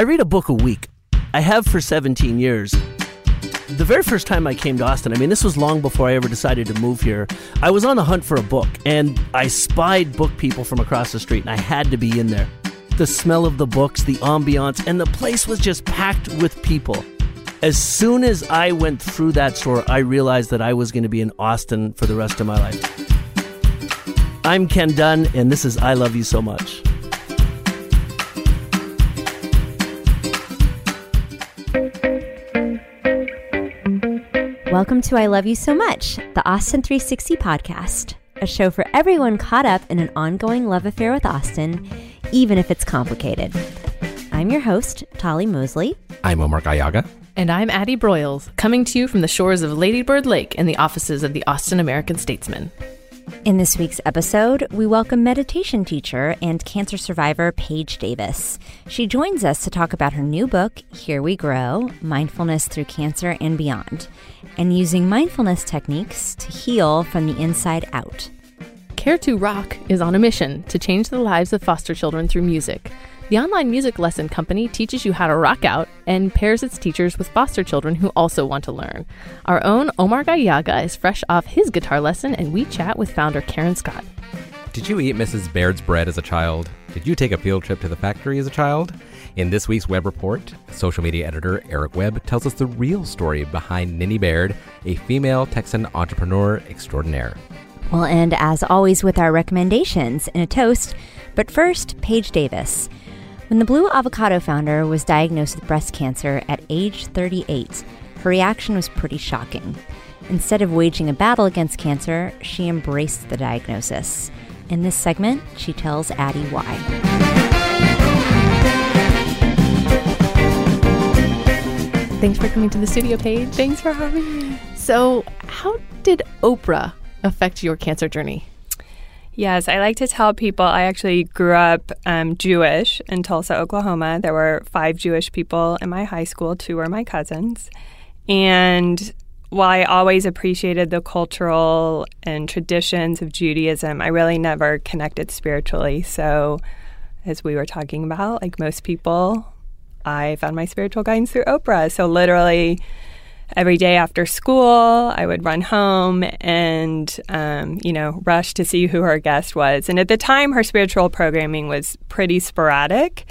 I read a book a week. I have for 17 years. The very first time I came to Austin, I mean, this was long before I ever decided to move here. I was on the hunt for a book, and I spied book people from across the street, and I had to be in there. The smell of the books, the ambiance, and the place was just packed with people. As soon as I went through that store, I realized that I was going to be in Austin for the rest of my life. I'm Ken Dunn, and this is I Love You So Much. Welcome to I Love You So Much, the Austin 360 podcast, a show for everyone caught up in an ongoing love affair with Austin, even if it's complicated. I'm your host, Tolly Moseley. I'm Omar Gallaga. And I'm Addie Broyles, coming to you from the shores of Lady Bird Lake in the offices of the Austin American Statesman. In this week's episode, we welcome meditation teacher and cancer survivor Paige Davis. She joins us to talk about her new book, Here We Grow Mindfulness Through Cancer and Beyond, and using mindfulness techniques to heal from the inside out. Care to Rock is on a mission to change the lives of foster children through music. The online music lesson company teaches you how to rock out and pairs its teachers with foster children who also want to learn. Our own Omar Gallaga is fresh off his guitar lesson, and we chat with founder Karen Scott. Did you eat Mrs. Baird's bread as a child? Did you take a field trip to the factory as a child? In this week's Web Report, social media editor Eric Webb tells us the real story behind Ninnie Baird, a female Texan entrepreneur extraordinaire. We'll end, as always, with our recommendations in a toast. But first, Paige Davis. When the Blue Avocado founder was diagnosed with breast cancer at age 38, her reaction was pretty shocking. Instead of waging a battle against cancer, she embraced the diagnosis. In this segment, she tells Addie why. Thanks for coming to the studio, Paige. Thanks for having me. So, how did Oprah affect your cancer journey? Yes, I like to tell people I actually grew up um, Jewish in Tulsa, Oklahoma. There were five Jewish people in my high school, two were my cousins. And while I always appreciated the cultural and traditions of Judaism, I really never connected spiritually. So, as we were talking about, like most people, I found my spiritual guidance through Oprah. So, literally, every day after school, I would run home and, um, you know, rush to see who her guest was. And at the time, her spiritual programming was pretty sporadic,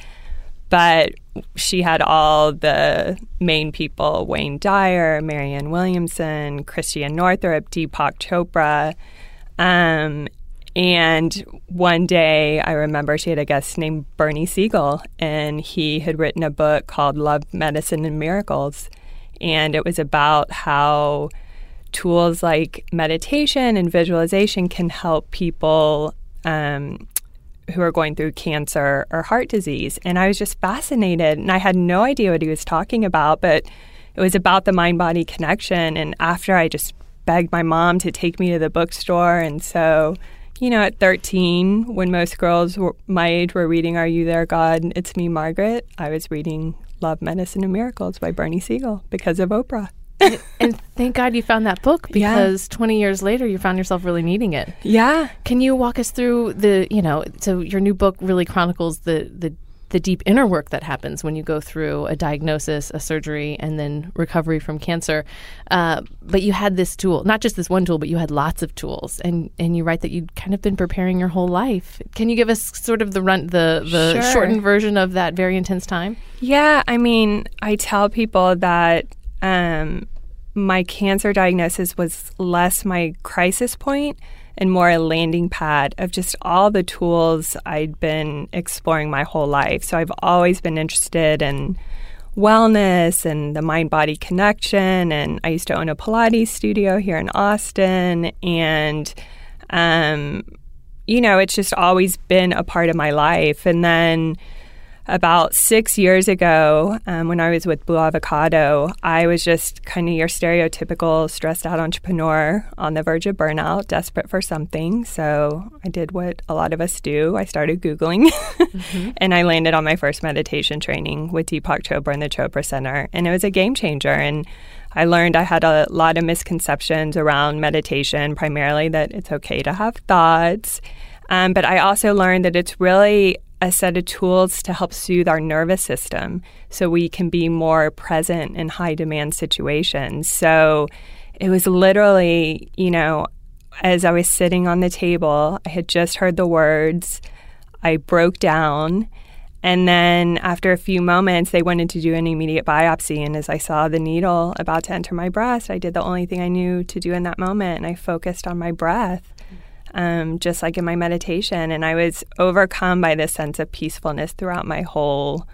but she had all the main people Wayne Dyer, Marianne Williamson, Christiane Northrup, Deepak Chopra. Um, and one day, I remember she had a guest named Bernie Siegel, and he had written a book called Love, Medicine, and Miracles and it was about how tools like meditation and visualization can help people um, who are going through cancer or heart disease. And I was just fascinated, and I had no idea what he was talking about, but it was about the mind body connection. And after I just begged my mom to take me to the bookstore, and so you know, at 13, when most girls were, my age were reading Are You There, God? It's Me, Margaret, I was reading Love, Medicine, and Miracles by Bernie Siegel because of Oprah. and, and, thank God you found that book because yeah. 20 years later you found yourself really needing it. Yeah. Can you walk us through the, you know, so your new book really chronicles the the the deep inner work that happens when you go through a diagnosis, a surgery, and then recovery from cancer. Uh, but you had this tool, not just this one tool, but you had lots of tools, and and you write that you'd kind of been preparing your whole life. Can you give us sort of the run, the the sure. shortened version of that very intense time? Yeah, I mean, I tell people that. Um, my cancer diagnosis was less my crisis point and more a landing pad of just all the tools I'd been exploring my whole life. So I've always been interested in wellness and the mind body connection. And I used to own a Pilates studio here in Austin. And, um, you know, it's just always been a part of my life. And then, about six years ago, um, when I was with Blue Avocado, I was just kind of your stereotypical stressed out entrepreneur on the verge of burnout, desperate for something. So I did what a lot of us do. I started Googling mm-hmm. and I landed on my first meditation training with Deepak Chopra in the Chopra Center. And it was a game changer. And I learned I had a lot of misconceptions around meditation, primarily that it's okay to have thoughts. Um, but I also learned that it's really a set of tools to help soothe our nervous system so we can be more present in high demand situations. So it was literally, you know, as I was sitting on the table, I had just heard the words, I broke down. And then after a few moments, they wanted to do an immediate biopsy. And as I saw the needle about to enter my breast, I did the only thing I knew to do in that moment. And I focused on my breath, um, just like in my meditation. And I was overcome by this sense of peacefulness throughout my whole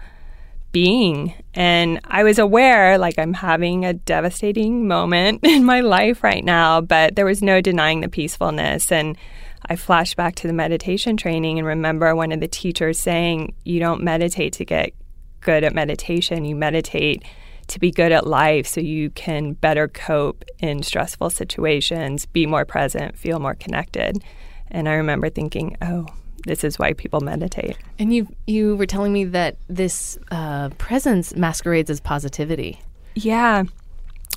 being. And I was aware, like, I'm having a devastating moment in my life right now, but there was no denying the peacefulness. And I flashed back to the meditation training and remember one of the teachers saying, You don't meditate to get good at meditation, you meditate to be good at life so you can better cope in stressful situations, be more present, feel more connected. And I remember thinking, Oh, this is why people meditate. And you you were telling me that this uh, presence masquerades as positivity. Yeah,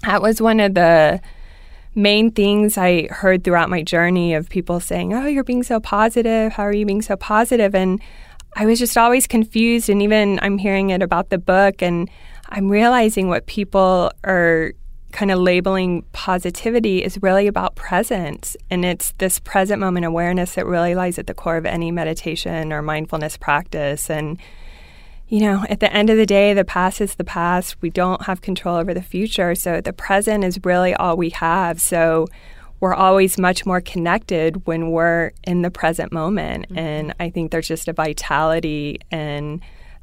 that was one of the main things I heard throughout my journey of people saying, "Oh, you're being so positive. How are you being so positive?" And I was just always confused. And even I'm hearing it about the book, and I'm realizing what people are kind of labeling positivity is really about presence. And it's this present moment awareness that really lies at the core of any meditation or mindfulness practice. And, you know, at the end of the day, the past is the past. We don't have control over the future. So the present is really all we have. So we're always much more connected when we're in the present moment. Mm-hmm. And I think there's just a vitality and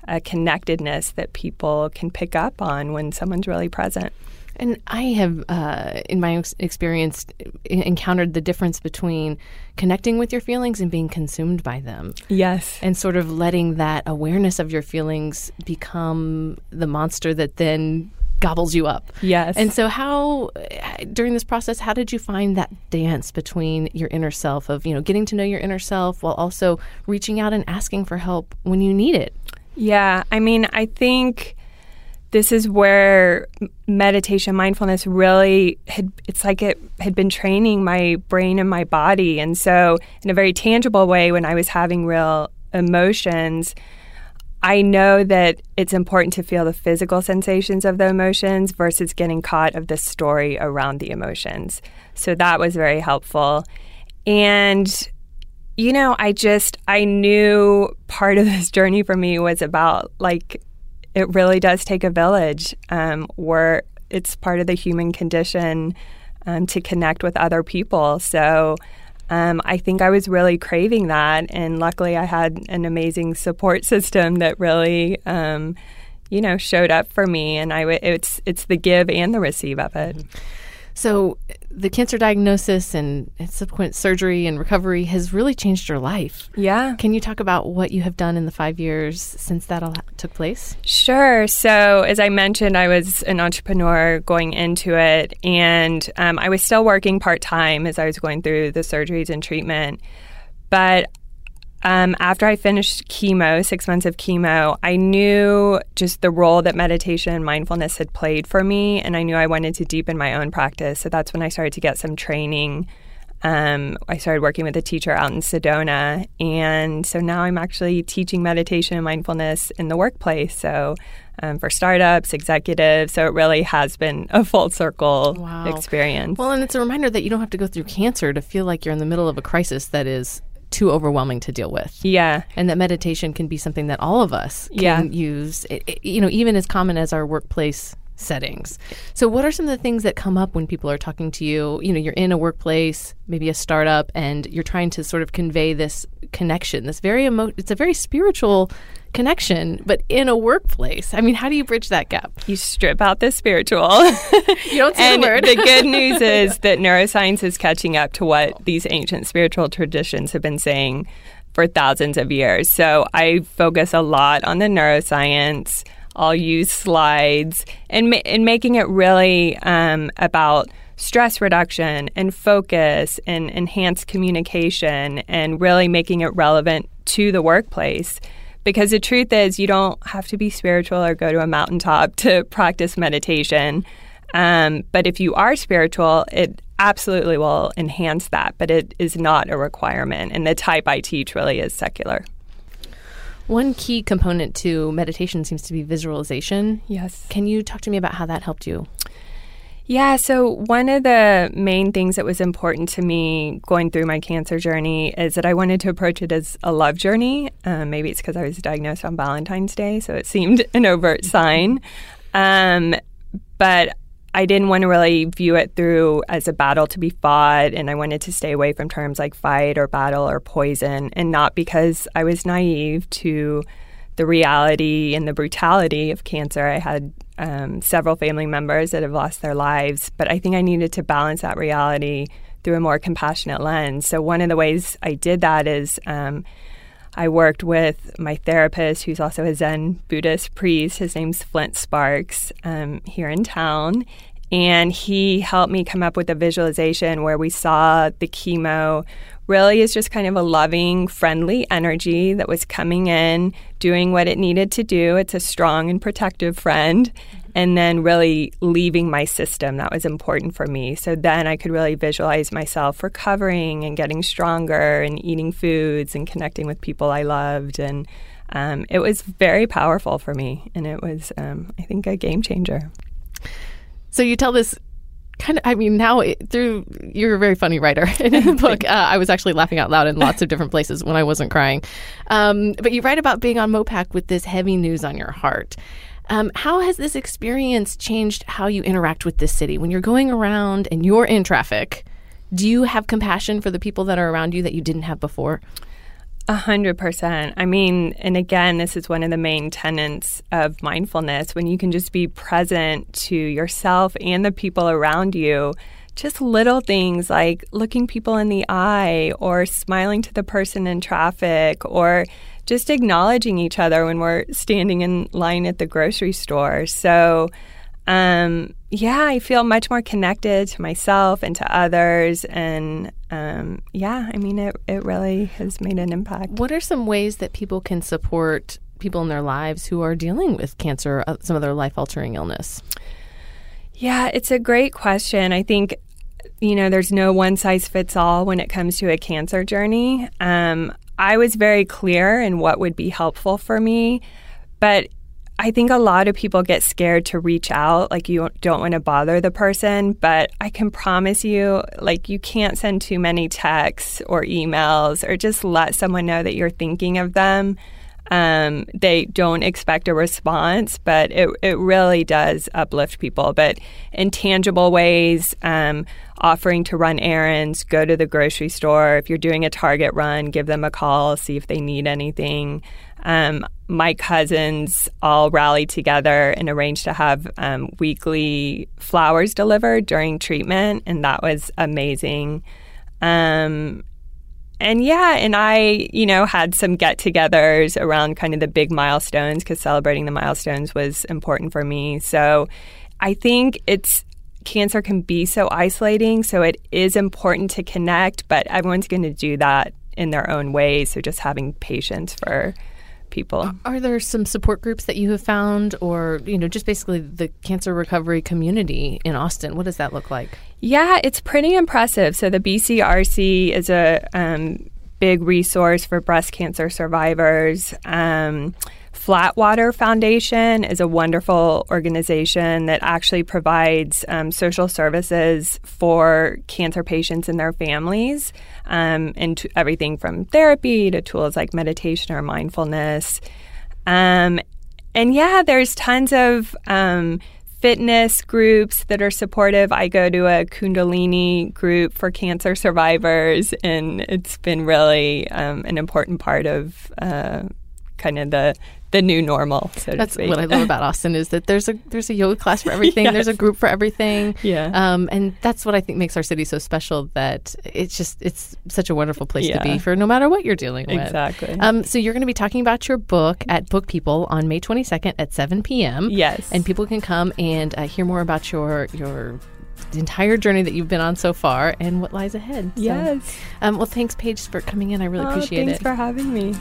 a connectedness that people can pick up on when someone's really present. And I have, uh, in my experience, encountered the difference between connecting with your feelings and being consumed by them. Yes. And sort of letting that awareness of your feelings become the monster that then gobbles you up. Yes. And so how during this process how did you find that dance between your inner self of, you know, getting to know your inner self while also reaching out and asking for help when you need it? Yeah, I mean, I think this is where meditation mindfulness really had it's like it had been training my brain and my body. And so in a very tangible way when i was having real emotions i know that it's important to feel the physical sensations of the emotions versus getting caught of the story around the emotions. So that was very helpful. And you know i just i knew part of this journey for me was about like it really does take a village um, where it's part of the human condition um, to connect with other people. So um, I think I was really craving that. And luckily, I had an amazing support system that really. Um, you know, showed up for me, and I w- it's it's the give and the receive of it. Mm-hmm. So, the cancer diagnosis and subsequent surgery and recovery has really changed your life. Yeah. Can you talk about what you have done in the five years since that all took place? Sure. So, as I mentioned, I was an entrepreneur going into it, and um, I was still working part time as I was going through the surgeries and treatment. But um, after I finished chemo, six months of chemo, I knew just the role that meditation and mindfulness had played for me, and I knew I wanted to deepen my own practice. So that's when I started to get some training. Um, I started working with a teacher out in Sedona, and so now I'm actually teaching meditation and mindfulness in the workplace. So um, for startups, executives. So it really has been a full circle wow. experience. Well, and it's a reminder that you don't have to go through cancer to feel like you're in the middle of a crisis that is too overwhelming to deal with. Yeah. And that meditation can be something that all of us can yeah. use, it, it, you know, even as common as our workplace settings. So what are some of the things that come up when people are talking to you? You know, you're in a workplace, maybe a startup and you're trying to sort of convey this connection, this very emo- it's a very spiritual connection, but in a workplace. I mean, how do you bridge that gap? You strip out the spiritual. you don't say and the word. the good news is that neuroscience is catching up to what these ancient spiritual traditions have been saying for thousands of years. So I focus a lot on the neuroscience. I'll use slides and, ma- and making it really um, about stress reduction and focus and enhanced communication and really making it relevant to the workplace. Because the truth is, you don't have to be spiritual or go to a mountaintop to practice meditation. Um, but if you are spiritual, it absolutely will enhance that, but it is not a requirement. And the type I teach really is secular. One key component to meditation seems to be visualization. Yes. Can you talk to me about how that helped you? Yeah, so one of the main things that was important to me going through my cancer journey is that I wanted to approach it as a love journey. Um, maybe it's because I was diagnosed on Valentine's Day, so it seemed an overt sign. Um, but I didn't want to really view it through as a battle to be fought, and I wanted to stay away from terms like fight or battle or poison, and not because I was naive to the reality and the brutality of cancer. I had um, several family members that have lost their lives, but I think I needed to balance that reality through a more compassionate lens. So, one of the ways I did that is um, I worked with my therapist, who's also a Zen Buddhist priest. His name's Flint Sparks um, here in town. And he helped me come up with a visualization where we saw the chemo really is just kind of a loving, friendly energy that was coming in, doing what it needed to do. It's a strong and protective friend. And then really leaving my system. That was important for me. So then I could really visualize myself recovering and getting stronger and eating foods and connecting with people I loved. And um, it was very powerful for me. And it was, um, I think, a game changer. So you tell this kind of i mean now it, through you're a very funny writer in the book. Uh, i was actually laughing out loud in lots of different places when i wasn't crying. Um, but you write about being on mopac with this heavy news on your heart. Um, how has this experience changed how you interact with this city? When you're going around and you're in traffic do you have compassion for the people that are around you that you didn't have before a hundred percent. I mean, and again, this is one of the main tenets of mindfulness when you can just be present to yourself and the people around you. Just little things like looking people in the eye or smiling to the person in traffic or just acknowledging each other when we're standing in line at the grocery store. So, um, yeah, I feel much more connected to myself and to others. And um, yeah, I mean, it, it really has made an impact. What are some ways that people can support people in their lives who are dealing with cancer, or some other life altering illness? Yeah, it's a great question. I think, you know, there's no one size fits all when it comes to a cancer journey. Um, I was very clear in what would be helpful for me, but I think a lot of people get scared to reach out, like you don't want to bother the person, but I can promise you, like, you can't send too many texts or emails or just let someone know that you're thinking of them. Um, they don't expect a response, but it, it really does uplift people. But in tangible ways, um, offering to run errands, go to the grocery store. If you're doing a Target run, give them a call, see if they need anything. Um, my cousins all rallied together and arranged to have um, weekly flowers delivered during treatment, and that was amazing. Um, and yeah, and I, you know, had some get togethers around kind of the big milestones because celebrating the milestones was important for me. So I think it's cancer can be so isolating. So it is important to connect, but everyone's going to do that in their own ways. So just having patience for people. Are there some support groups that you have found, or you know, just basically the cancer recovery community in Austin? What does that look like? Yeah, it's pretty impressive. So the BCRC is a um, big resource for breast cancer survivors. Um, Flatwater Foundation is a wonderful organization that actually provides um, social services for cancer patients and their families, um, and to everything from therapy to tools like meditation or mindfulness. Um, and yeah, there's tons of um, fitness groups that are supportive. I go to a Kundalini group for cancer survivors, and it's been really um, an important part of. Uh, kind of the the new normal. So that's what I love about Austin is that there's a there's a yoga class for everything. yes. There's a group for everything. Yeah. Um, and that's what I think makes our city so special. That it's just it's such a wonderful place yeah. to be for no matter what you're dealing with. Exactly. Um, so you're going to be talking about your book at Book People on May 22nd at 7 p.m. Yes. And people can come and uh, hear more about your your the entire journey that you've been on so far and what lies ahead. Yes. So, um, well, thanks, Paige, for coming in. I really oh, appreciate thanks it. Thanks for having me.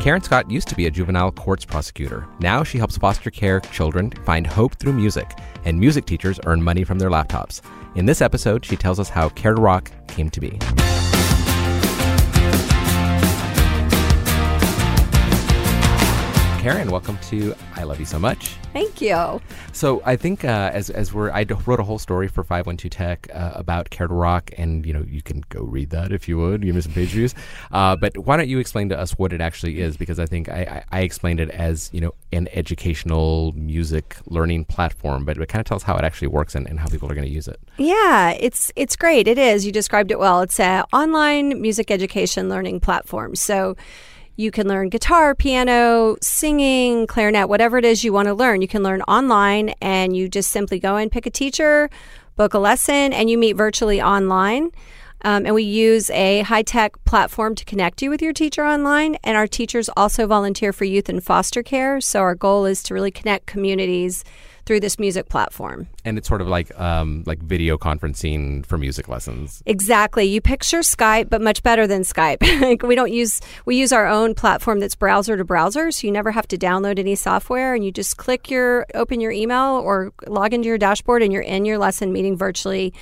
Karen Scott used to be a juvenile courts prosecutor. Now she helps foster care children find hope through music, and music teachers earn money from their laptops. In this episode, she tells us how Care to Rock came to be. Karen, welcome to I Love You So Much. Thank you. So I think uh, as as we're I wrote a whole story for 512 Tech uh, about Care to Rock, and you know you can go read that if you would. Give me some page views. Uh, but why don't you explain to us what it actually is? Because I think I, I, I explained it as you know an educational music learning platform, but it kind of tells how it actually works and, and how people are going to use it. Yeah, it's it's great. It is. You described it well. It's an online music education learning platform. So you can learn guitar, piano, singing, clarinet, whatever it is you want to learn. You can learn online and you just simply go and pick a teacher, book a lesson, and you meet virtually online. Um, and we use a high tech platform to connect you with your teacher online. And our teachers also volunteer for youth and foster care. So our goal is to really connect communities through this music platform. And it's sort of like um, like video conferencing for music lessons. Exactly. You picture Skype, but much better than Skype. we don't use we use our own platform that's browser to browser, so you never have to download any software, and you just click your open your email or log into your dashboard, and you're in your lesson meeting virtually.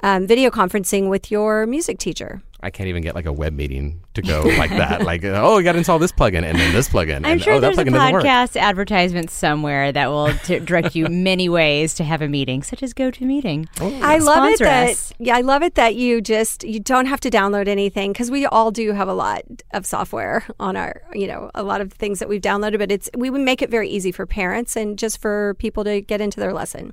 Um, video conferencing with your music teacher. I can't even get like a web meeting to go like that. Like, oh, you got to install this plugin and then this plugin. I'm and, sure oh, there's a that plugin podcast advertisement somewhere that will t- direct you many ways to have a meeting, such as GoToMeeting. I love it that us. yeah, I love it that you just you don't have to download anything because we all do have a lot of software on our you know a lot of things that we've downloaded, but it's we would make it very easy for parents and just for people to get into their lesson.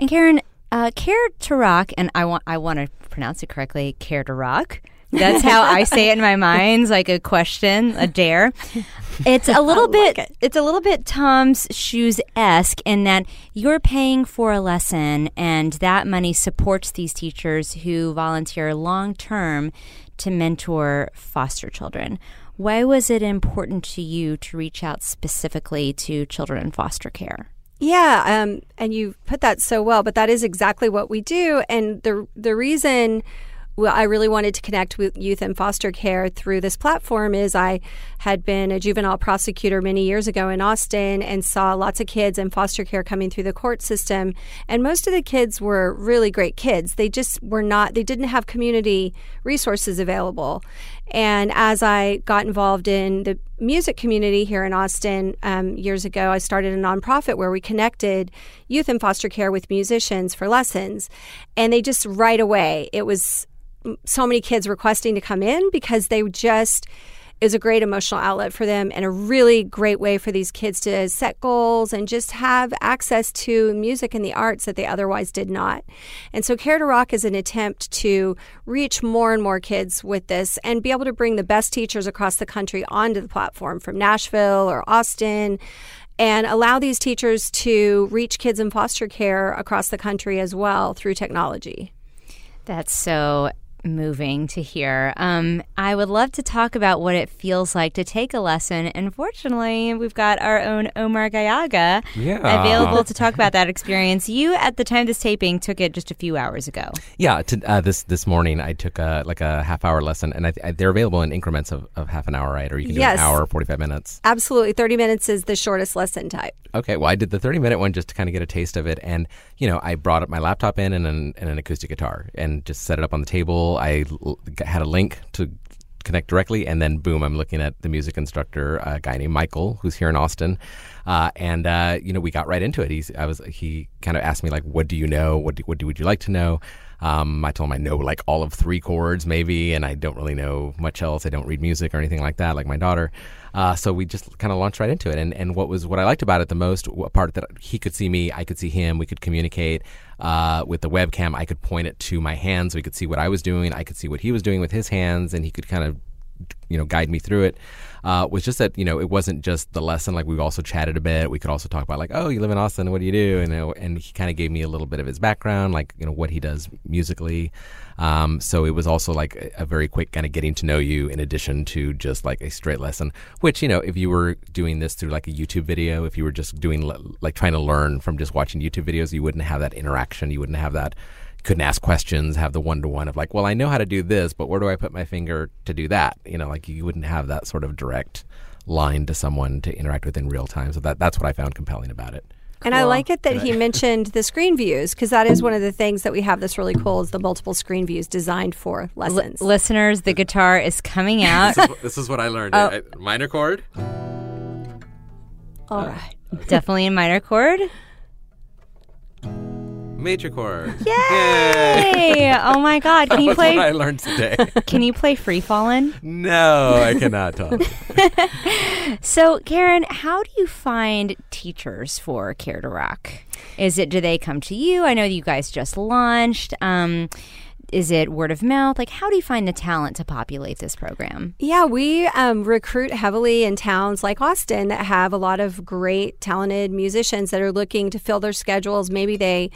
And Karen, uh, Care to Rock, and I want I want to pronounce it correctly, Care to Rock. That's how I say it in my mind, like a question, a dare. It's a little bit. It's a little bit Tom's Shoes esque in that you're paying for a lesson, and that money supports these teachers who volunteer long term to mentor foster children. Why was it important to you to reach out specifically to children in foster care? Yeah, um, and you put that so well, but that is exactly what we do. And the the reason well, I really wanted to connect with youth in foster care through this platform is I had been a juvenile prosecutor many years ago in Austin and saw lots of kids in foster care coming through the court system. And most of the kids were really great kids. They just were not, they didn't have community resources available. And as I got involved in the music community here in Austin um, years ago, I started a nonprofit where we connected youth in foster care with musicians for lessons. And they just right away, it was so many kids requesting to come in because they just is a great emotional outlet for them and a really great way for these kids to set goals and just have access to music and the arts that they otherwise did not. And so Care to Rock is an attempt to reach more and more kids with this and be able to bring the best teachers across the country onto the platform from Nashville or Austin and allow these teachers to reach kids in foster care across the country as well through technology. That's so moving to hear. Um, I would love to talk about what it feels like to take a lesson. Unfortunately, we've got our own Omar Gallaga Yeah. available to talk about that experience. You, at the time of this taping, took it just a few hours ago. Yeah, to, uh, this this morning I took a like a half hour lesson, and I, I, they're available in increments of, of half an hour, right? Or you can do Yes. an hour, forty five minutes. Absolutely. 30 minutes is the shortest lesson type. Okay, well I did the thirty minute one just to kind of get a taste of it, and you know I brought up my laptop in and an, and an acoustic guitar, and just set it up on the table. I l- had a link to connect directly, and then boom, I'm looking at the music instructor, a guy named Michael, who's here in Austin, uh, and uh, you know we got right into it. He's I was he kind of asked me like, what do you know? What do, what do, would you like to know? Um, I told him I know like all of three chords maybe, and I don't really know much else. I don't read music or anything like that, like my daughter. Uh, so we just kind of launched right into it. And and what was what I liked about it the most, a part that he could see me, I could see him, we could communicate uh, with the webcam. I could point it to my hands, we could see what I was doing. I could see what he was doing with his hands, and he could kind of you know guide me through it uh, was just that you know it wasn't just the lesson like we also chatted a bit. We could also talk about like oh you live in austin what do you do? And, and he kind of gave me a little bit of his background like you know what he does musically. Um, so it was also like a, a very quick kind of getting to know you in addition to just like a straight lesson which you know if you were doing this through like a youtube video if you were just doing like trying to learn from just watching youtube videos you wouldn't have that interaction you wouldn't have that couldn't ask questions, have the one to one of like, well, I know how to do this, but where do I put my finger to do that? You know, like Like you wouldn't have that sort of direct line to someone to interact with in real time. So that that's what I found compelling about it. And I like it that he mentioned the screen views because that is one of the things that we have that's really cool is the multiple screen views designed for lessons. L- listeners, the guitar is coming out. this, is, this is what I learned. Oh. I- minor chord. All uh. right. Definitely in minor chord. Major chord. Yay! oh my God! Can you That's what I play? learned today. Can you play Free Fallin'? no, I cannot talk. So, Karen, how do you find teachers for Care to Rock? Is it do they come to you? I know you guys just launched. Um, is it word of mouth? Like, how do you find the talent to populate this program? Yeah, we um, recruit heavily in towns like Austin that have a lot of great, talented musicians that are looking to fill their schedules. Maybe they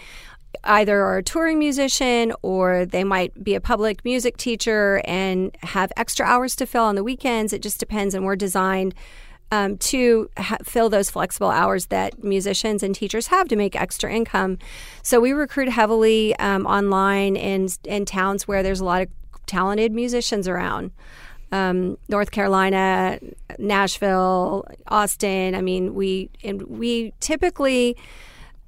either are a touring musician or they might be a public music teacher and have extra hours to fill on the weekends. It just depends, and we're designed um, to ha- fill those flexible hours that musicians and teachers have to make extra income. So we recruit heavily um, online in in towns where there's a lot of talented musicians around. Um, North Carolina, Nashville, Austin. I mean, we and we typically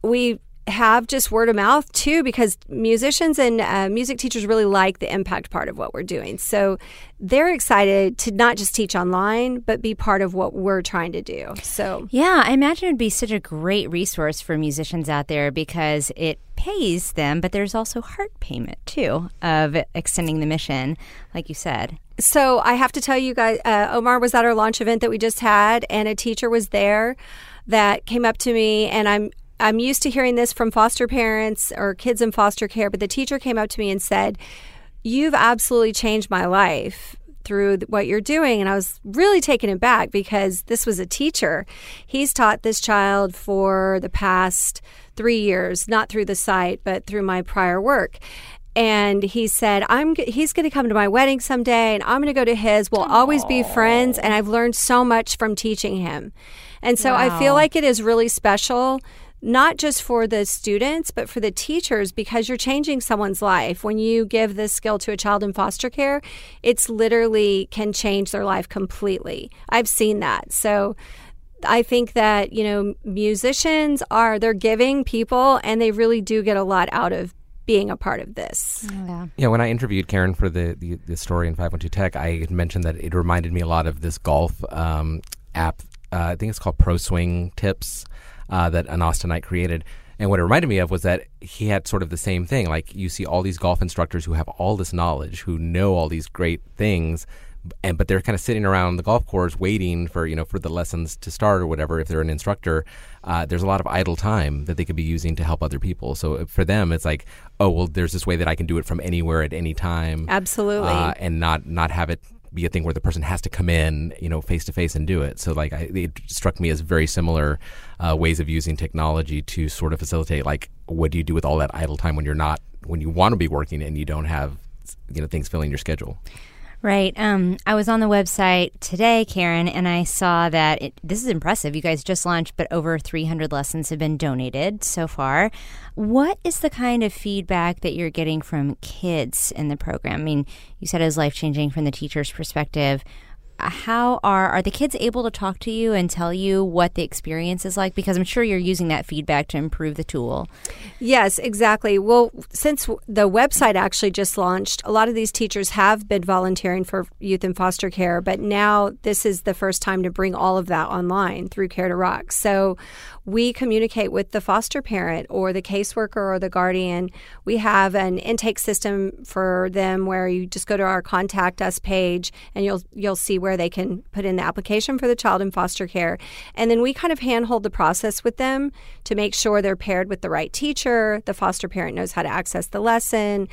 we have just word of mouth too because musicians and uh, music teachers really like the impact part of what we're doing so they're excited to not just teach online but be part of what we're trying to do so Yeah, I imagine it'd be such a great resource for musicians out there because it pays them, but there's also heart payment too of extending the mission, like you said. So I have to tell you guys, uh, Omar was at our launch event that we just had, and a teacher was there that came up to me, and I'm I'm used to hearing this from foster parents or kids in foster care, but the teacher came up to me and said, "You've absolutely changed my life." Through what you're doing. And I was really taken aback because this was a teacher. He's taught this child for the past three years, not through the site, but through my prior work and he said i'm he's going to come to my wedding someday and i'm going to go to his we'll always be friends and i've learned so much from teaching him and so i feel like it is really special not just for the students but for the teachers because you're changing someone's life when you give this skill to a child in foster care it's literally can change their life completely i've seen that so I think that, you know, musicians are they're giving people and they really do get a lot out of being a part of this. Yeah. Yeah, when I interviewed Karen for the, the, the story in 512 Tech, I had mentioned that it reminded me a lot of this golf um, app. Uh, I think it's called Pro Swing Tips uh, that an Austinite created. And what it reminded me of was that he had sort of the same thing. Like you see all these golf instructors who have all this knowledge, who know all these great things, and but they're kind of sitting around the golf course waiting for you know for the lessons to start or whatever. If they're an instructor, uh, there's a lot of idle time that they could be using to help other people. So for them, it's like, oh well, there's this way that I can do it from anywhere at any time, Absolutely. uh, and not not have it be a thing where the person has to come in, you know, face to face and do it. So like, I, it struck me as very similar uh, ways of using technology to sort of facilitate. Like, what do you do with all that idle time when you're not when you want to be working and you don't have you know things filling your schedule? Right. Um, I was on the website today, Karen, and I saw that it, this is impressive. You guys just launched, but over 300 lessons have been donated so far. What is the kind of feedback that you're getting from kids in the program? I mean, you said it was life changing from the teacher's perspective. How are are the kids able to talk to you and tell you what the experience is like? Because I'm sure you're using that feedback to improve the tool. Yes, exactly. Well, since the website actually just launched, a lot of these teachers have been volunteering for youth in foster care, but now this is the first time to bring all of that online through Care to Rock. So we communicate with the foster parent or the caseworker or the guardian. We have an intake system for them where you just go to our contact us page and you'll you'll see where they can put in the application for the child in foster care. And then we kind of handhold the process with them to make sure they're paired with the right teacher, the foster parent knows how to access the lesson.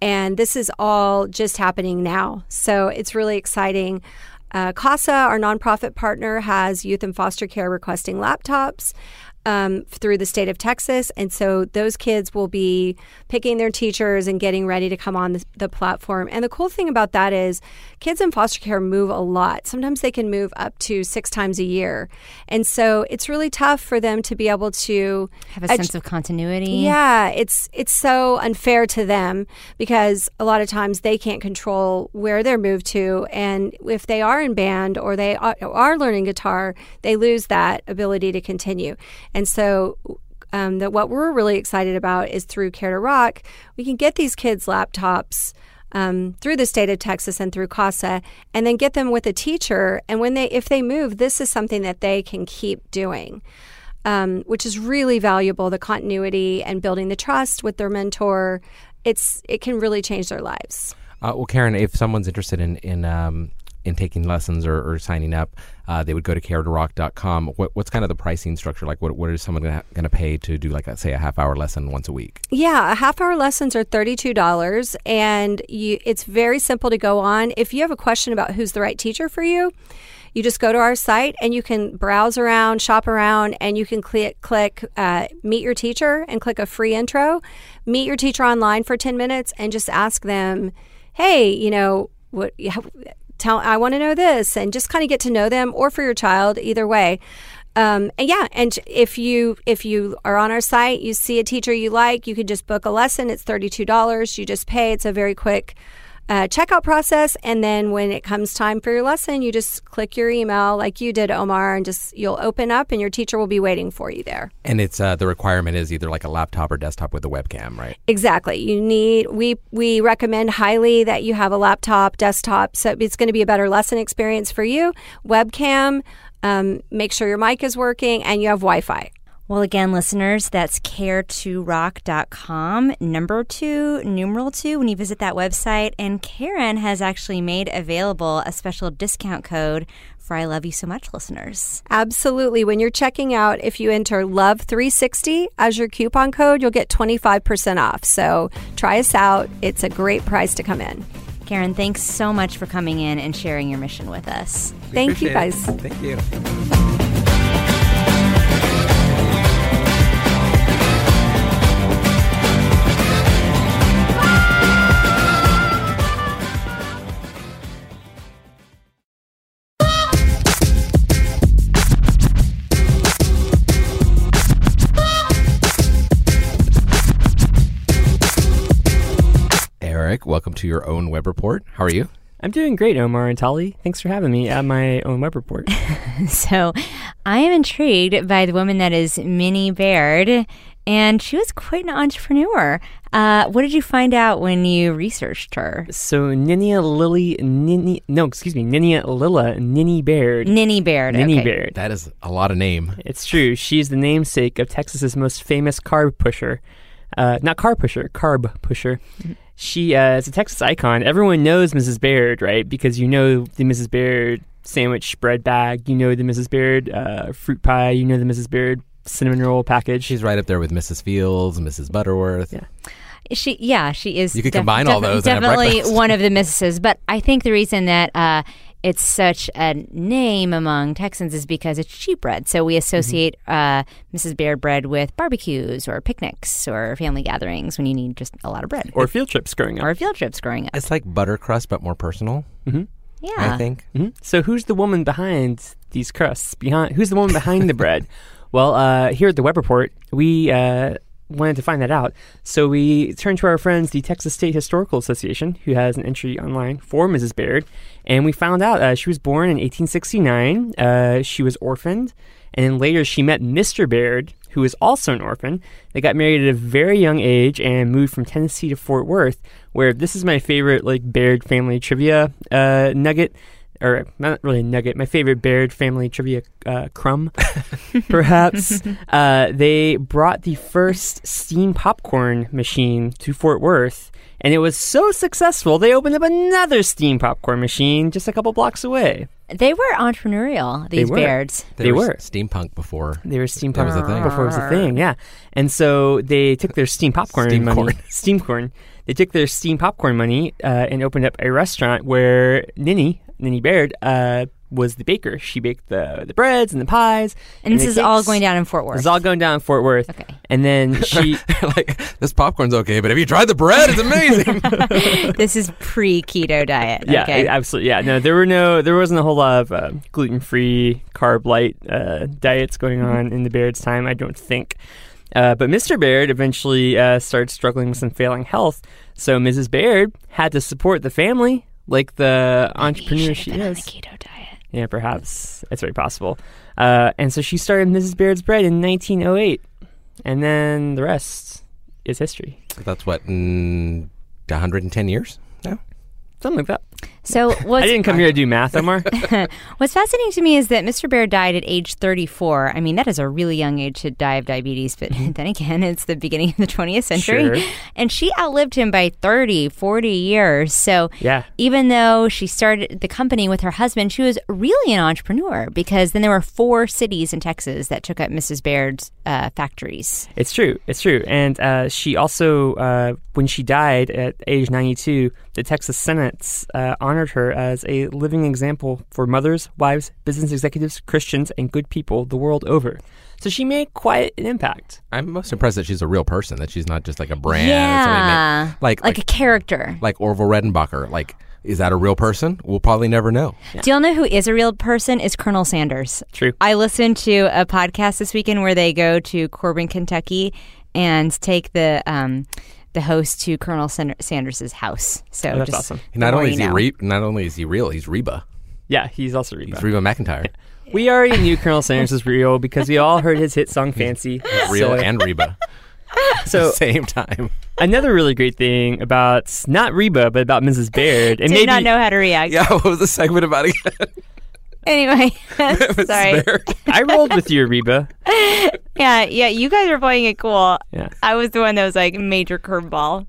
And this is all just happening now. So it's really exciting. Uh, CASA, our nonprofit partner, has youth in foster care requesting laptops. Um, through the state of Texas. And so those kids will be picking their teachers and getting ready to come on the, the, platform. And the cool thing about that is kids in foster care move a lot. Sometimes they can move up to six times a year. And so it's really tough for them to be able to have a sense of continuity. Yeah, it's it's so unfair to them because a lot of times they can't control where they're moved to and if they are in band or they are, are learning guitar, they lose that ability to continue. And so um, that what we're really excited about is through Care to Rock, we can get these kids laptops um, through the state of Texas and through CASA, and then get them with a teacher. And when they, if they move, this is something that they can keep doing, um, which is really valuable. The continuity and building the trust with their mentor, it's it can really change their lives. Uh, well, Karen, if someone's interested in in um, in taking lessons or, or signing up, uh, they would go to caretorock.com. What, what's kind of the pricing structure like? What, what is someone going to pay to do, like, say, a half hour lesson once a week? Yeah, a half hour lessons are $32, and you, it's very simple to go on. If you have a question about who's the right teacher for you, you just go to our site and you can browse around, shop around, and you can click, click uh, meet your teacher and click a free intro. Meet your teacher online for 10 minutes and just ask them, hey, you know, what tell I want to know this and just kind of get to know them or for your child either way. Um, and yeah, and if you if you are on our site, you see a teacher you like, you can just book a lesson. It's thirty two dollars. You just pay. It's a very quick uh, checkout process. And then when it comes time for your lesson, you just click your email like you did, Omar, and just you'll open up and your teacher will be waiting for you there. And it's uh, the requirement is either like a laptop or desktop with a webcam, right? Exactly. You need we we recommend highly that you have a laptop, desktop, so it's going to be a better lesson experience for you. Webcam. Um, make sure your mic is working and you have Wi Fi. Well, again, listeners, that's care2rock.com, number two, numeral two, when you visit that website. And Karen has actually made available a special discount code for I Love You So Much listeners. Absolutely. When you're checking out, if you enter Love360 as your coupon code, you'll get 25% off. So try us out. It's a great price to come in. Karen, thanks so much for coming in and sharing your mission with us. We Thank you, guys. It. Thank you. Welcome to your own web report. How are you? I'm doing great, Omar and Tolly. Thanks for having me at my own web report. so, I am intrigued by the woman that is Minnie Baird, and she was quite an entrepreneur. Uh, what did you find out when you researched her? So, Ninia Lily, Ninnie, no, excuse me, Ninia Lilla, Ninnie Baird. Ninnie Baird. Ninnie okay. Baird. That is a lot of name. It's true. She's the namesake of Texas's most famous carb pusher. Uh, not car pusher, carb pusher. Mm-hmm she uh, is a Texas icon. Everyone knows Mrs. Baird, right? Because you know the Mrs. Baird sandwich bread bag. You know the Mrs. Baird uh, fruit pie. You know the Mrs. Baird cinnamon roll package. She's right up there with Mrs. Fields, Mrs. Butterworth. Yeah. She, yeah, she is. You could def- combine all those. Definitely one of the misses. But I think the reason that uh, it's such a name among Texans is because it's cheap bread. So we mm-hmm. associate mm-hmm. uh, Mrs. Baird bread with barbecues or picnics or family gatherings when you need just a lot of bread. Or field trips growing up. Or field trips growing up. It's like butter crust, but more personal. Mm-hmm. Yeah. I think. Mm-hmm. So who's the woman behind these crusts? Behind Who's the woman behind the bread? Well, uh, here at the Web Report, we uh, wanted to find that out. So we turned to our friends, the Texas State Historical Association, who has an entry online for Mrs. Baird, and we found out uh, she was born in 1869. Uh, she was orphaned, and then later she met Mr. Baird, who was also an orphan. They got married at a very young age and moved from Tennessee to Fort Worth, where this is my favorite like Baird family trivia uh, nugget or not really a nugget, my favorite Baird family trivia uh, crumb, perhaps. uh, they brought the first steam popcorn machine to Fort Worth, and it was so successful they opened up another steam popcorn machine just a couple blocks away. They were entrepreneurial, these they were. Bairds. They, they were, were steampunk before. They were steampunk was a thing. before it was a thing, yeah. And so they took their steam popcorn steam money, corn. steam corn. They took their steam popcorn money uh, and opened up a restaurant where Ninnie, Ninnie Baird, uh, was the baker. She baked the the breads and the pies. And this the is all going down in Fort Worth. It's all going down in Fort Worth. Okay. And then she like this popcorn's okay, but have you tried the bread? It's amazing. this is pre keto diet. Yeah, okay. absolutely. Yeah, no, there were no, there wasn't a whole lot of uh, gluten-free, carb-light uh, diets going Mm-hmm. on in the Baird's time. I don't think. Uh, but Mr. Baird eventually uh, started struggling with some failing health, so Mrs. Baird had to support the family like the entrepreneur she Been on the is. keto diet. Yeah, perhaps it's very possible. Uh, and so she started Mrs. Baird's Bread in 1908, and then the rest is history. That's what, mm, 110 years now? Something like that. So what's, I didn't come here to do math, Omar. what's fascinating to me is that Mr. Baird died at age 34. I mean, that is a really young age to die of diabetes, but then again, it's the beginning of the 20th century. Mm-hmm. Sure. And she outlived him by 30, 40 years. So yeah. even though she started the company with her husband, she was really an entrepreneur because then there were four cities in Texas that took up Mrs. Baird's uh, factories. It's true. It's true. And uh, she also, uh, when she died at age 92, the Texas Senate uh, honored her as a living example for mothers, wives, business executives, Christians, and good people the world over. So she made quite an impact. I'm most impressed that she's a real person, that she's not just like a brand. that somebody made. yeah. Like, like like, a character. like Orville Redenbacher. Like, is that a real person? We'll probably never know. Do y'all know who is a real person? Is Colonel Sanders. True. I listened to a podcast this weekend where they go to Corbin, Kentucky, and take the um, the host to Colonel Sanders' house. So Oh, that's just awesome. Not only is he re- not only is he real, he's Reba. Yeah, he's also Reba. He's Reba McEntire. We already knew Colonel Sanders was real because we all heard his hit song "Fancy." Real So- and Reba. So Same time. another really great thing about not Reba, but about Mrs. Baird, and Did maybe not know how to react. Yeah, what was the segment about again? Anyway, sorry. I rolled with you, Reba. Yeah, yeah. You guys were playing it cool. Yeah. I was the one that was like major curveball.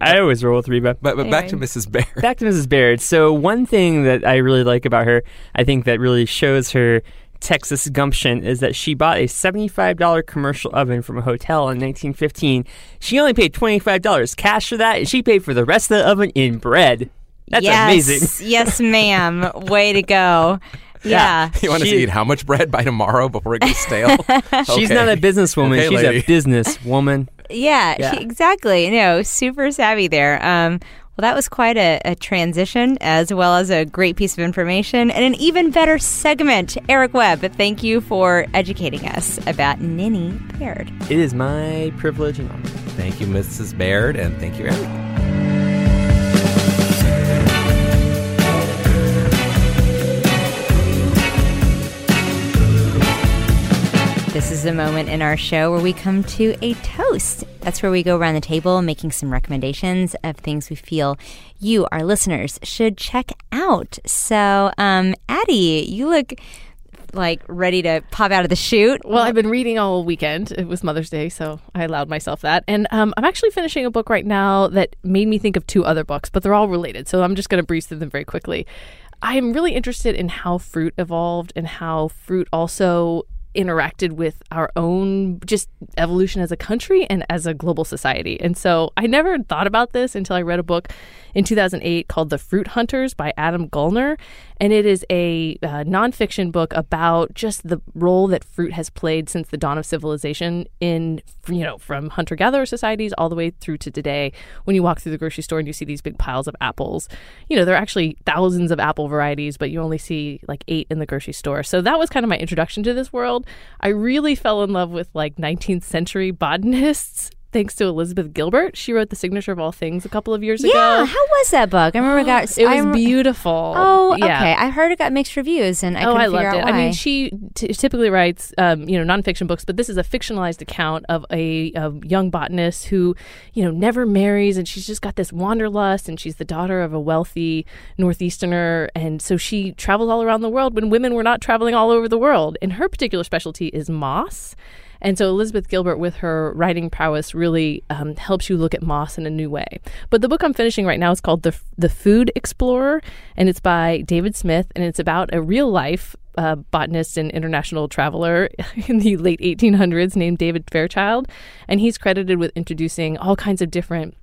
I always roll with Reba. But, but back to Mrs. Baird. back to Mrs. Baird. So one thing that I really like about her, I think that really shows her Texas gumption is that she bought a $75 commercial oven from a hotel in 1915. She only paid $25 cash for that, and she paid for the rest of the oven in bread. That's yes, amazing. yes, ma'am. Way to go. Yeah. You want us to She- eat how much bread by tomorrow before it gets stale? She's not a businesswoman, Okay, she's lady. a businesswoman. Yeah, Yeah. She, exactly. No, super savvy there. Um, well, that was quite a, a transition, as well as a great piece of information and an even better segment. Eric Webb, thank you for educating us about Ninnie Baird. It is my privilege and honor. Thank you, Mrs. Baird, and thank you, Eric. This is the moment in our show where we come to a toast. That's where we go around the table making some recommendations of things we feel you, our listeners, should check out. So, um, Addie, you look like ready to pop out of the chute. Well, I've been reading all weekend. It was Mother's Day, so I allowed myself that. And um, I'm actually finishing a book right now that made me think of two other books, but they're all related. So I'm just going to breeze through them very quickly. I'm really interested in how fruit evolved and how fruit also interacted with our own just evolution as a country and as a global society. And so I never thought about this until I read a book in 2008 called The Fruit Hunters by Adam Gollner. And it is a uh, nonfiction book about just the role that fruit has played since the dawn of civilization in, you know, from hunter gatherer societies all the way through to today. When you walk through the grocery store and you see these big piles of apples, you know, there are actually thousands of apple varieties, but you only see like eight in the grocery store. So that was kind of my introduction to this world. I really fell in love with like 19th century botanists. Thanks to Elizabeth Gilbert. She wrote The Signature of All Things a couple of years Yeah, ago. Yeah, how was that book? I remember it got. It was rem- beautiful. Oh, yeah. okay. I heard it got mixed reviews, and I oh, couldn't I loved it. why. I mean, she t- typically writes, um, you know, nonfiction books, but this is a fictionalized account of a, a young botanist who, you know, never marries, and she's just got this wanderlust, and she's the daughter of a wealthy northeasterner, and so she travels all around the world when women were not traveling all over the world. And her particular specialty is moss. And so Elizabeth Gilbert, with her writing prowess, really um, helps you look at moss in a new way. But the book I'm finishing right now is called the the Food Explorer, and it's by David Smith, and it's about a real life uh, botanist and international traveler in the late 1800s named David Fairchild, and he's credited with introducing all kinds of different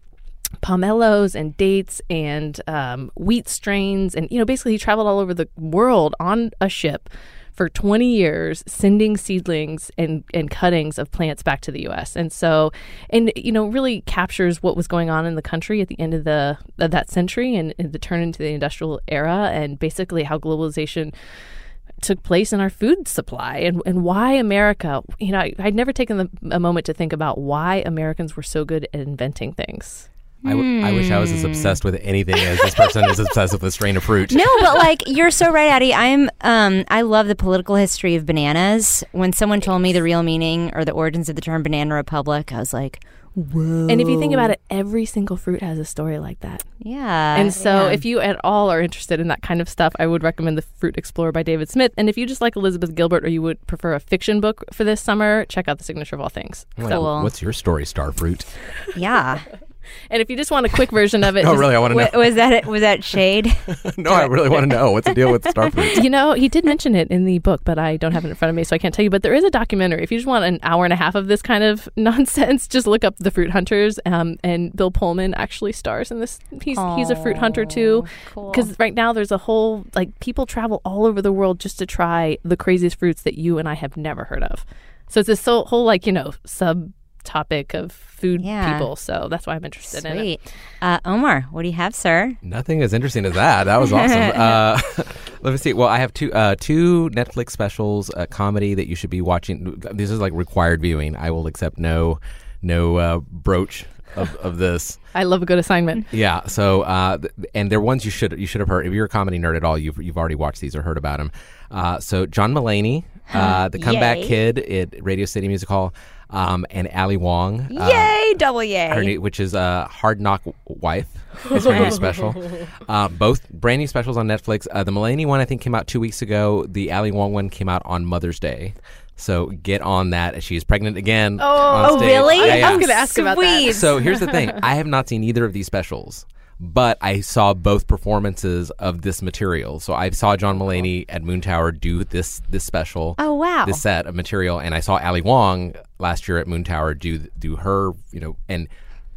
pomelos and dates and um, wheat strains. And, you know, basically he traveled all over the world on a ship for 20 years sending seedlings and, and cuttings of plants back to the US. And so, and, you know, really captures what was going on in the country at the end of the of that century and, and the turn into the industrial era and basically how globalization took place in our food supply and, and why America, you know, I, I'd never taken the, a moment to think about why Americans were so good at inventing things. I, w- I wish I was as obsessed with anything as this person is obsessed with a strain of fruit. No, but like you're so right, Addie. I'm um I love the political history of bananas. When someone told me the real meaning or the origins of the term banana republic, I was like, whoa. And if you think about it, every single fruit has a story like that. yeah. And so, yeah. if you at all are interested in that kind of stuff, I would recommend The Fruit Explorer by David Smith. And if you just like Elizabeth Gilbert or you would prefer a fiction book for this summer, check out The Signature of All Things. I'm like, Cool. What's your story, Starfruit? yeah. And if you just want a quick version of it, Oh, just- really? I want to know. Wa- was that was that shade? no, I really want to know. What's the deal with Starfruit? You know, he did mention it in the book, but I don't have it in front of me, so I can't tell you. But there is a documentary. If you just want an hour and a half of this kind of nonsense, just look up The Fruit Hunters. Um, and Bill Pullman actually stars in this. He's he's a fruit hunter too. Cool. Because right now there's a whole like people travel all over the world just to try the craziest fruits that you and I have never heard of. So it's this whole like you know subtopic of food Yeah. people. So that's why I'm interested in it. Sweet. Uh, Omar, what do you have, sir? Nothing as interesting as that. That was awesome. Uh, let me see. Well, I have two uh, two Netflix specials, a comedy that you should be watching. This is like required viewing. I will accept no no uh, broach of, of this. I love a good assignment. Yeah. So, uh, and they're ones you should you should have heard. If you're a comedy nerd at all, you've you've already watched these or heard about them. Uh, so, John Mulaney, uh, the comeback Yay. kid at Radio City Music Hall, um, and Ali Wong. uh, Yay, double her yay. new, which is uh, Hard Knock Wife. It's her new special. Uh, both brand new specials on Netflix. Uh, the Mulaney one I think came out two weeks ago. The Ali Wong one came out on Mother's Day. So get on that. She's pregnant again. on Oh, really? Yeah, yeah. I was going to ask about that. So here's the thing: I have not seen either of these specials, but I saw both performances of this material. So I saw John Mulaney at Moon Tower do this this special. Oh, wow. This set of material, and I saw Ali Wong last year at Moon Tower do do her. You know, and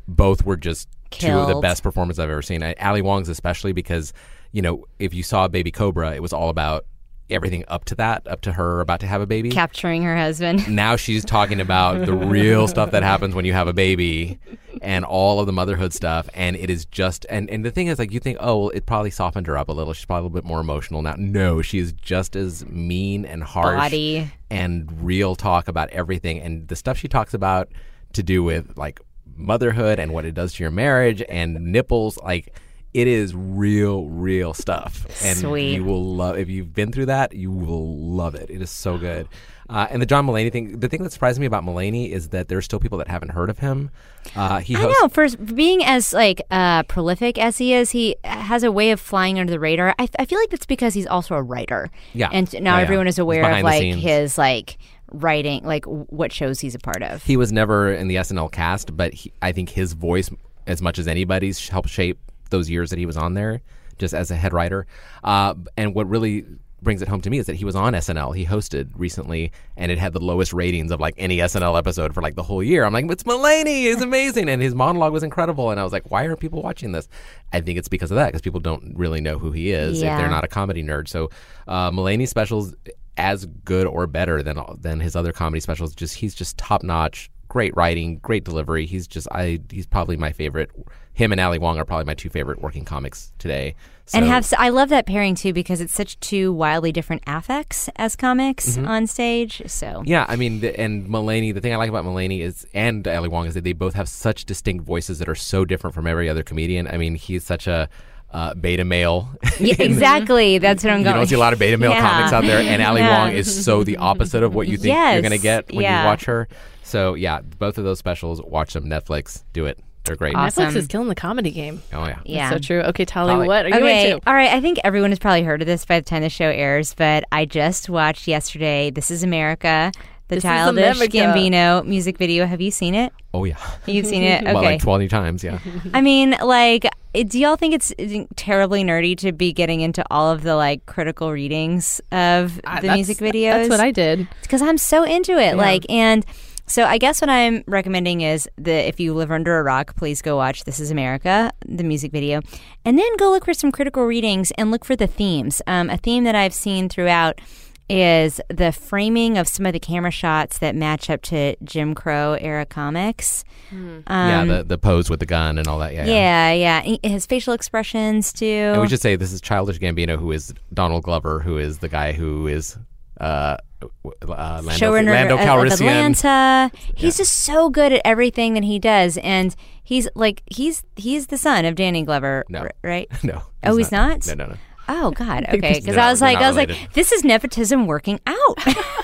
both were just two of the best performances I've ever seen. I, Ali Wong's especially because you know if you saw Baby Cobra, it was all about everything up to that, up to her about to have a baby Capturing her husband. now she's talking about the real stuff that happens when you have a baby and all of the motherhood stuff and it is just and, and the thing is like you think oh well, it probably softened her up a little. She's probably a little bit more emotional now. No she is just as mean and harsh Body. and real talk about everything. And the stuff she talks about to do with like motherhood and what it does to your marriage and nipples like it is real real stuff. And Sweet. you will love if you've been through that you will love it. It is so good uh, and the John Mulaney thing the thing that surprised me about Mulaney is that there's still people that haven't heard of him uh, he I know. For being as like uh, prolific as he is, he has a way of flying under the radar. I, I feel like that's because he's also a writer. Yeah. and now Yeah, yeah. everyone is aware of like scenes. his like writing, like what shows he's a part of. he was never in the SNL cast but he, I think his voice as much as anybody's helped shape those years that he was on there just as a head writer uh, and what really brings it home to me is that he was on SNL. He hosted recently, and it had the lowest ratings of like any SNL episode for like the whole year. I'm like, it's Mulaney, he's amazing, and his monologue was incredible. And I was like, why aren't people watching this? I think it's because of that, because people don't really know who he is if they're not a comedy nerd. So uh, Mulaney specials as good or better than than his other comedy specials. Just he's just top notch. Great writing, great delivery. He's just I. He's probably my favorite. Him and Ali Wong are probably my two favorite working comics today. So, and have I love that pairing too because it's such two wildly different affects as comics Mm-hmm. on stage. So Yeah, I mean, the, and Mulaney. The thing I like about Mulaney is, and Ali Wong is that they both have such distinct voices that are so different from every other comedian. I mean, he's such a uh, beta male. yeah, exactly. That's what I'm going. you don't see a lot of beta male Yeah. comics out there, and Ali Yeah. Wong is so the opposite of what you think you're going to get when you watch her. So yeah, both of those specials, watch them. Netflix, do it. They're great. Awesome. Netflix is killing the comedy game. Oh yeah. Yeah. So true. Okay, Tolly, Tolly. what are you okay, into? all right. I think everyone has probably heard of this by the time the show airs, but I just watched yesterday. This is America, the This Is Childish America. Gambino music video. Have you seen it? Oh yeah. You've seen it? Okay. Well, like twenty times. Yeah. I mean, like, do y'all think it's terribly nerdy to be getting into all of the like critical readings of uh, the that's- music videos? That's what I did. because I'm so into it. Like, and So I guess what I'm recommending is that if you live under a rock, please go watch This Is America, the music video, and then go look for some critical readings and look for the themes. Um, a theme that I've seen throughout is the framing of some of the camera shots that match up to Jim Crow era comics. Um, yeah, the, the pose with the gun and all that. Yeah, yeah, yeah. He- His facial expressions too. And we should say this is Childish Gambino, who is Donald Glover, who is the guy who is uh, w- uh, Lando, showrunner Lando of- of Calrissian. Atlanta. He's just so good at everything that he does, and he's like he's he's the son of Danny Glover, No. r- right? No. Oh, he's not? No, no, no. Oh God, okay. Because They're I was like, I was like, this is nepotism working out.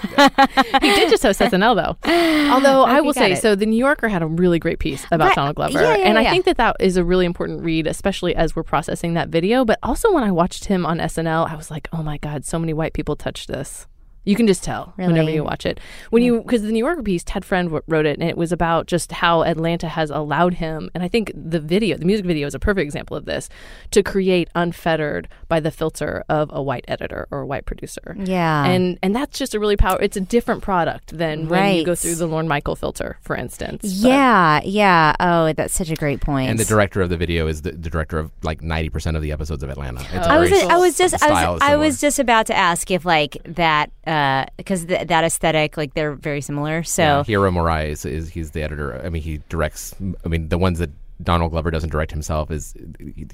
He did just host SNL though. Although I Okay, will say, it. so the New Yorker had a really great piece about Right. Donald Glover, Yeah, yeah, and I think that that is a really important read, especially as we're processing that video. But also when I watched him on SNL, I was like, oh my god, so many white people touched this. You can just tell whenever you watch it. When you because the New Yorker piece, Tad Friend w- wrote it, and it was about just how Atlanta has allowed him. And I think the video, the music video, is a perfect example of this to create unfettered by the filter of a white editor or a white producer. Yeah. and and that's just a really power. It's a different product than when you go through the Lorne Michael filter, for instance. But- yeah, yeah. Oh, that's such a great point. And the director of the video is the, the director of like ninety percent of the episodes of Atlanta. It's a I was very I was just I was, I was just about to ask if like that Uh, because th- that aesthetic like they're very similar. So Yeah, Hiro Murai is, is he's the editor. I mean, he directs. I mean, the ones that Donald Glover doesn't direct himself is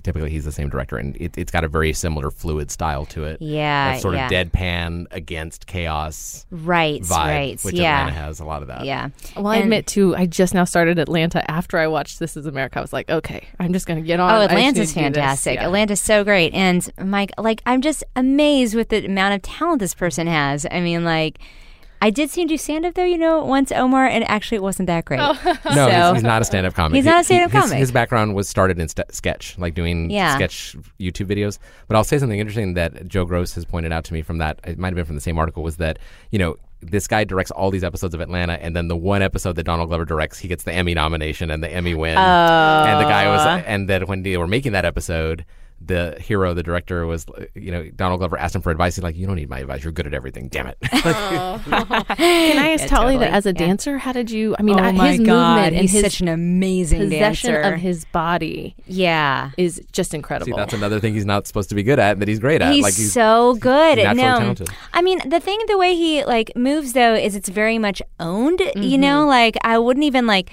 typically he's the same director, and it, it's got a very similar fluid style to it. Yeah, that sort yeah. of deadpan against chaos right, vibe, right, which yeah, Atlanta has a lot of that. yeah. Well, I And- admit too, I just now started Atlanta after I watched This Is America. I was like, okay, I'm just going to get on. Oh, I just Atlanta's need to do this. fantastic. Yeah. Atlanta's so great. And Mike, like, I'm just amazed with the amount of talent this person has. I mean, like, I did see him do stand up though, you know, once Omar, and actually it wasn't that great. Oh. No, So- he's, he's not a stand-up comic. He's not a He- stand-up comic. His background was started in st- sketch, like doing Yeah. sketch YouTube videos. But I'll say something interesting that Joe Gross has pointed out to me from that. It might have been from the same article. Was that you know this guy directs all these episodes of Atlanta, and then the one episode that Donald Glover directs, he gets the Emmy nomination and the Emmy win. Oh. And the guy was, and that when they were making that episode. The Hiro, the director, was you know Donald Glover asked him for advice. He's like, "You don't need my advice. You're good at everything. Damn it." Can I ask Tolly that totally. as a Yeah. dancer, how did you? I mean, oh uh, my his god, movement and he's his such an amazing possession dancer. of his body yeah. is just incredible. See, that's another thing he's not supposed to be good at that he's great at. He's, like he's so good. naturally no, talented. I mean the thing, the way he like moves though, is it's very much owned. You Mm-hmm. know, like I wouldn't even like.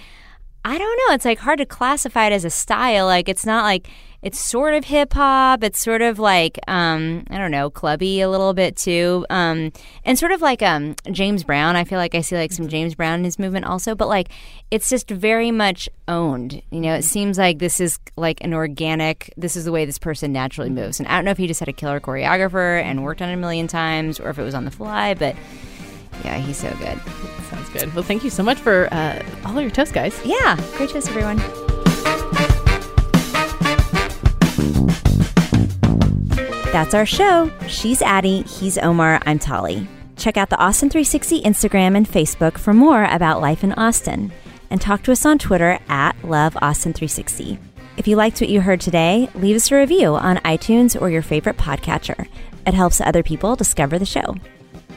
I don't know. It's like hard to classify it as a style. Like it's not like it's sort of hip hop. It's sort of like um I don't know, clubby a little bit too. Um and sort of like um James Brown. I feel like I see like some James Brown in his movement also, but like it's just very much owned. You know, it seems like this is like an organic. This is the way this person naturally moves. And I don't know if he just had a killer choreographer and worked on it a million times, or if it was on the fly. But yeah, he's so good. Sounds good. Well, thank you so much for uh, all your toast, guys. Yeah, great choice, everyone. That's our show. She's Addie, he's Omar, I'm Tolly. Check out the Austin 360 Instagram and Facebook for more about life in Austin. And talk to us on Twitter at LoveAustin360. If you liked what you heard today, leave us a review on iTunes or your favorite podcatcher. It helps other people discover the show.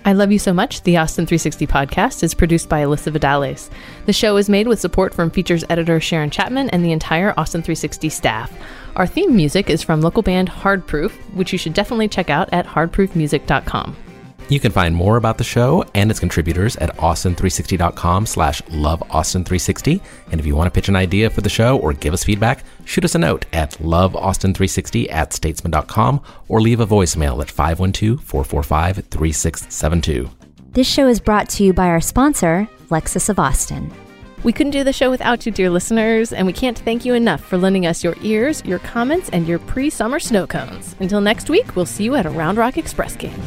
I Love You So Much, the Austin 360 podcast, is produced by Alyssa Vidales. The show is made with support from features editor Sharon Chapman and the entire Austin 360 staff. Our theme music is from local band Hard Proof, which you should definitely check out at hardproofmusic.com. You can find more about the show and its contributors at austin360.com slash loveaustin360. And if you want to pitch an idea for the show or give us feedback, shoot us a note at loveaustin360 at statesman.com or leave a voicemail at 512-445-3672. This show is brought to you by our sponsor, Lexus of Austin. We couldn't do the show without you, dear listeners, and we can't thank you enough for lending us your ears, your comments, and your pre summer snow cones. Until next week, we'll see you at a Round Rock Express game.